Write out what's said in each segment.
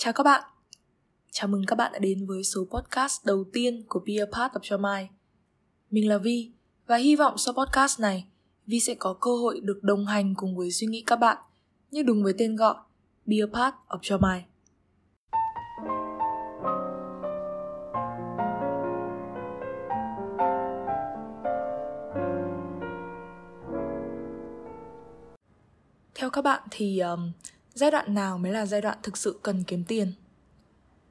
Chào các bạn. Chào mừng các bạn đã đến với số podcast đầu tiên của Be a Part of Your Mind. Mình là Vi và hy vọng sau podcast này, Vi sẽ có cơ hội được đồng hành cùng với suy nghĩ các bạn như đúng với tên gọi Be a Part of Your Mind. Theo các bạn thì um, giai đoạn nào mới là giai đoạn thực sự cần kiếm tiền?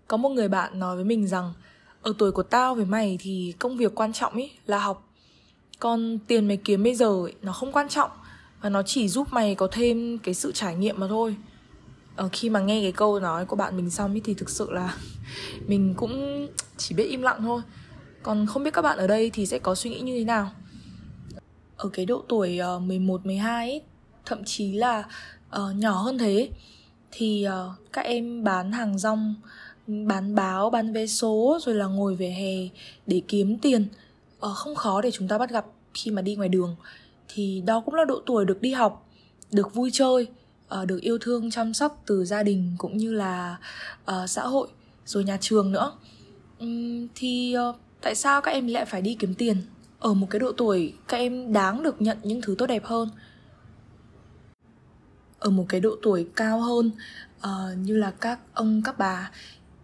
Có một người bạn nói với mình rằng ở tuổi của tao với mày thì công việc quan trọng ý là học. Còn tiền mày kiếm bây giờ ý, nó không quan trọng và nó chỉ giúp mày có thêm cái sự trải nghiệm mà thôi. ở khi mà nghe cái câu nói của bạn mình xong ý, thì thực sự là mình cũng chỉ biết im lặng thôi. Còn không biết các bạn ở đây thì sẽ có suy nghĩ như thế nào? Ở cái độ tuổi 11 12 ấy, thậm chí là uh, nhỏ hơn thế. Thì uh, các em bán hàng rong bán báo bán vé số rồi là ngồi về hè để kiếm tiền uh, không khó để chúng ta bắt gặp khi mà đi ngoài đường. Thì đó cũng là độ tuổi được đi học được vui chơi uh, được yêu thương chăm sóc từ gia đình cũng như là uh, xã hội rồi nhà trường nữa. Um, thì uh, tại sao các em lại phải đi kiếm tiền? Ở một cái độ tuổi các em đáng được nhận những thứ tốt đẹp hơn ở một cái độ tuổi cao hơn uh, như là các ông các bà.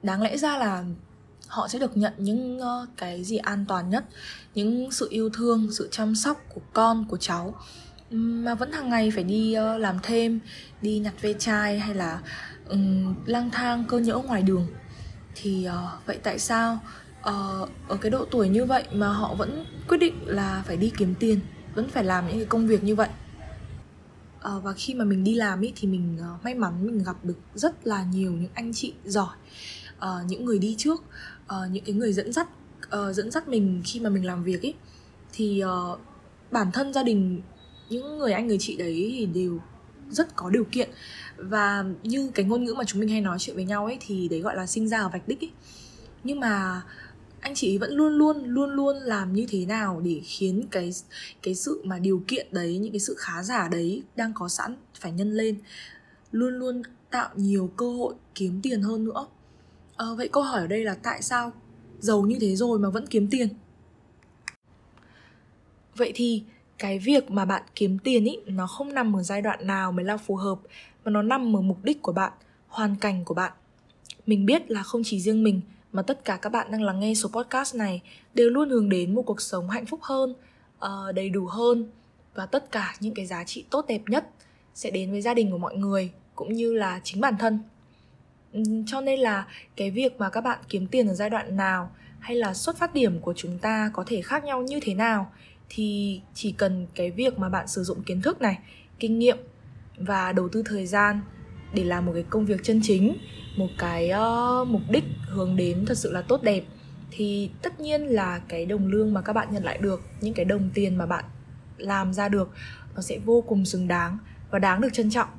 Đáng lẽ ra là họ sẽ được nhận những uh, cái gì an toàn nhất những sự yêu thương sự chăm sóc của con của cháu. Mà vẫn hàng ngày phải đi uh, làm thêm đi nhặt ve chai hay là um, lang thang cơ nhỡ ngoài đường. Thì uh, vậy tại sao uh, ở cái độ tuổi như vậy mà họ vẫn quyết định là phải đi kiếm tiền vẫn phải làm những cái công việc như vậy? Uh, và khi mà mình đi làm ý thì mình uh, may mắn mình gặp được rất là nhiều những anh chị giỏi uh, những người đi trước uh, những cái người dẫn dắt uh, dẫn dắt mình khi mà mình làm việc ý. Thì uh, bản thân gia đình những người anh người chị đấy thì đều rất có điều kiện. Và như cái ngôn ngữ mà chúng mình hay nói chuyện với nhau ấy thì đấy gọi là sinh ra ở vạch đích ấy nhưng mà anh chị vẫn luôn luôn luôn luôn làm như thế nào để khiến cái cái sự mà điều kiện đấy những cái sự khá giả đấy đang có sẵn phải nhân lên? Luôn luôn tạo nhiều cơ hội kiếm tiền hơn nữa. À, vậy câu hỏi ở đây là tại sao giàu như thế rồi mà vẫn kiếm tiền? Vậy thì cái việc mà bạn kiếm tiền ý nó không nằm ở giai đoạn nào mới là phù hợp mà nó nằm ở mục đích của bạn hoàn cảnh của bạn. Mình biết là không chỉ riêng mình mà tất cả các bạn đang lắng nghe số podcast này đều luôn hướng đến một cuộc sống hạnh phúc hơn, uh, đầy đủ hơn và tất cả những cái giá trị tốt đẹp nhất sẽ đến với gia đình của mọi người cũng như là chính bản thân. Cho nên là cái việc mà các bạn kiếm tiền ở giai đoạn nào hay là xuất phát điểm của chúng ta có thể khác nhau như thế nào thì chỉ cần cái việc mà bạn sử dụng kiến thức này, kinh nghiệm và đầu tư thời gian để làm một cái công việc chân chính một cái uh, mục đích hướng đến thật sự là tốt đẹp thì tất nhiên là cái đồng lương mà các bạn nhận lại được những cái đồng tiền mà bạn làm ra được nó sẽ vô cùng xứng đáng và đáng được trân trọng.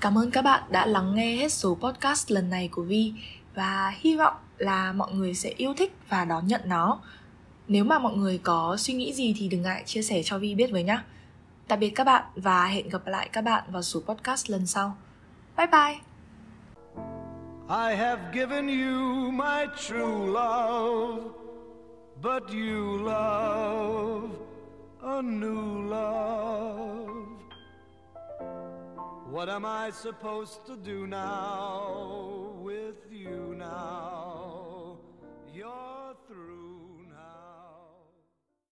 Cảm ơn các bạn đã lắng nghe hết số podcast lần này của vi và hy vọng là mọi người sẽ yêu thích và đón nhận nó. Nếu mà mọi người có suy nghĩ gì thì đừng ngại chia sẻ cho vi biết với nhé tạm biệt các bạn và hẹn gặp lại các bạn vào số podcast lần sau. Bye bye! I have given you my true love, but you love a new love. What am I supposed to do now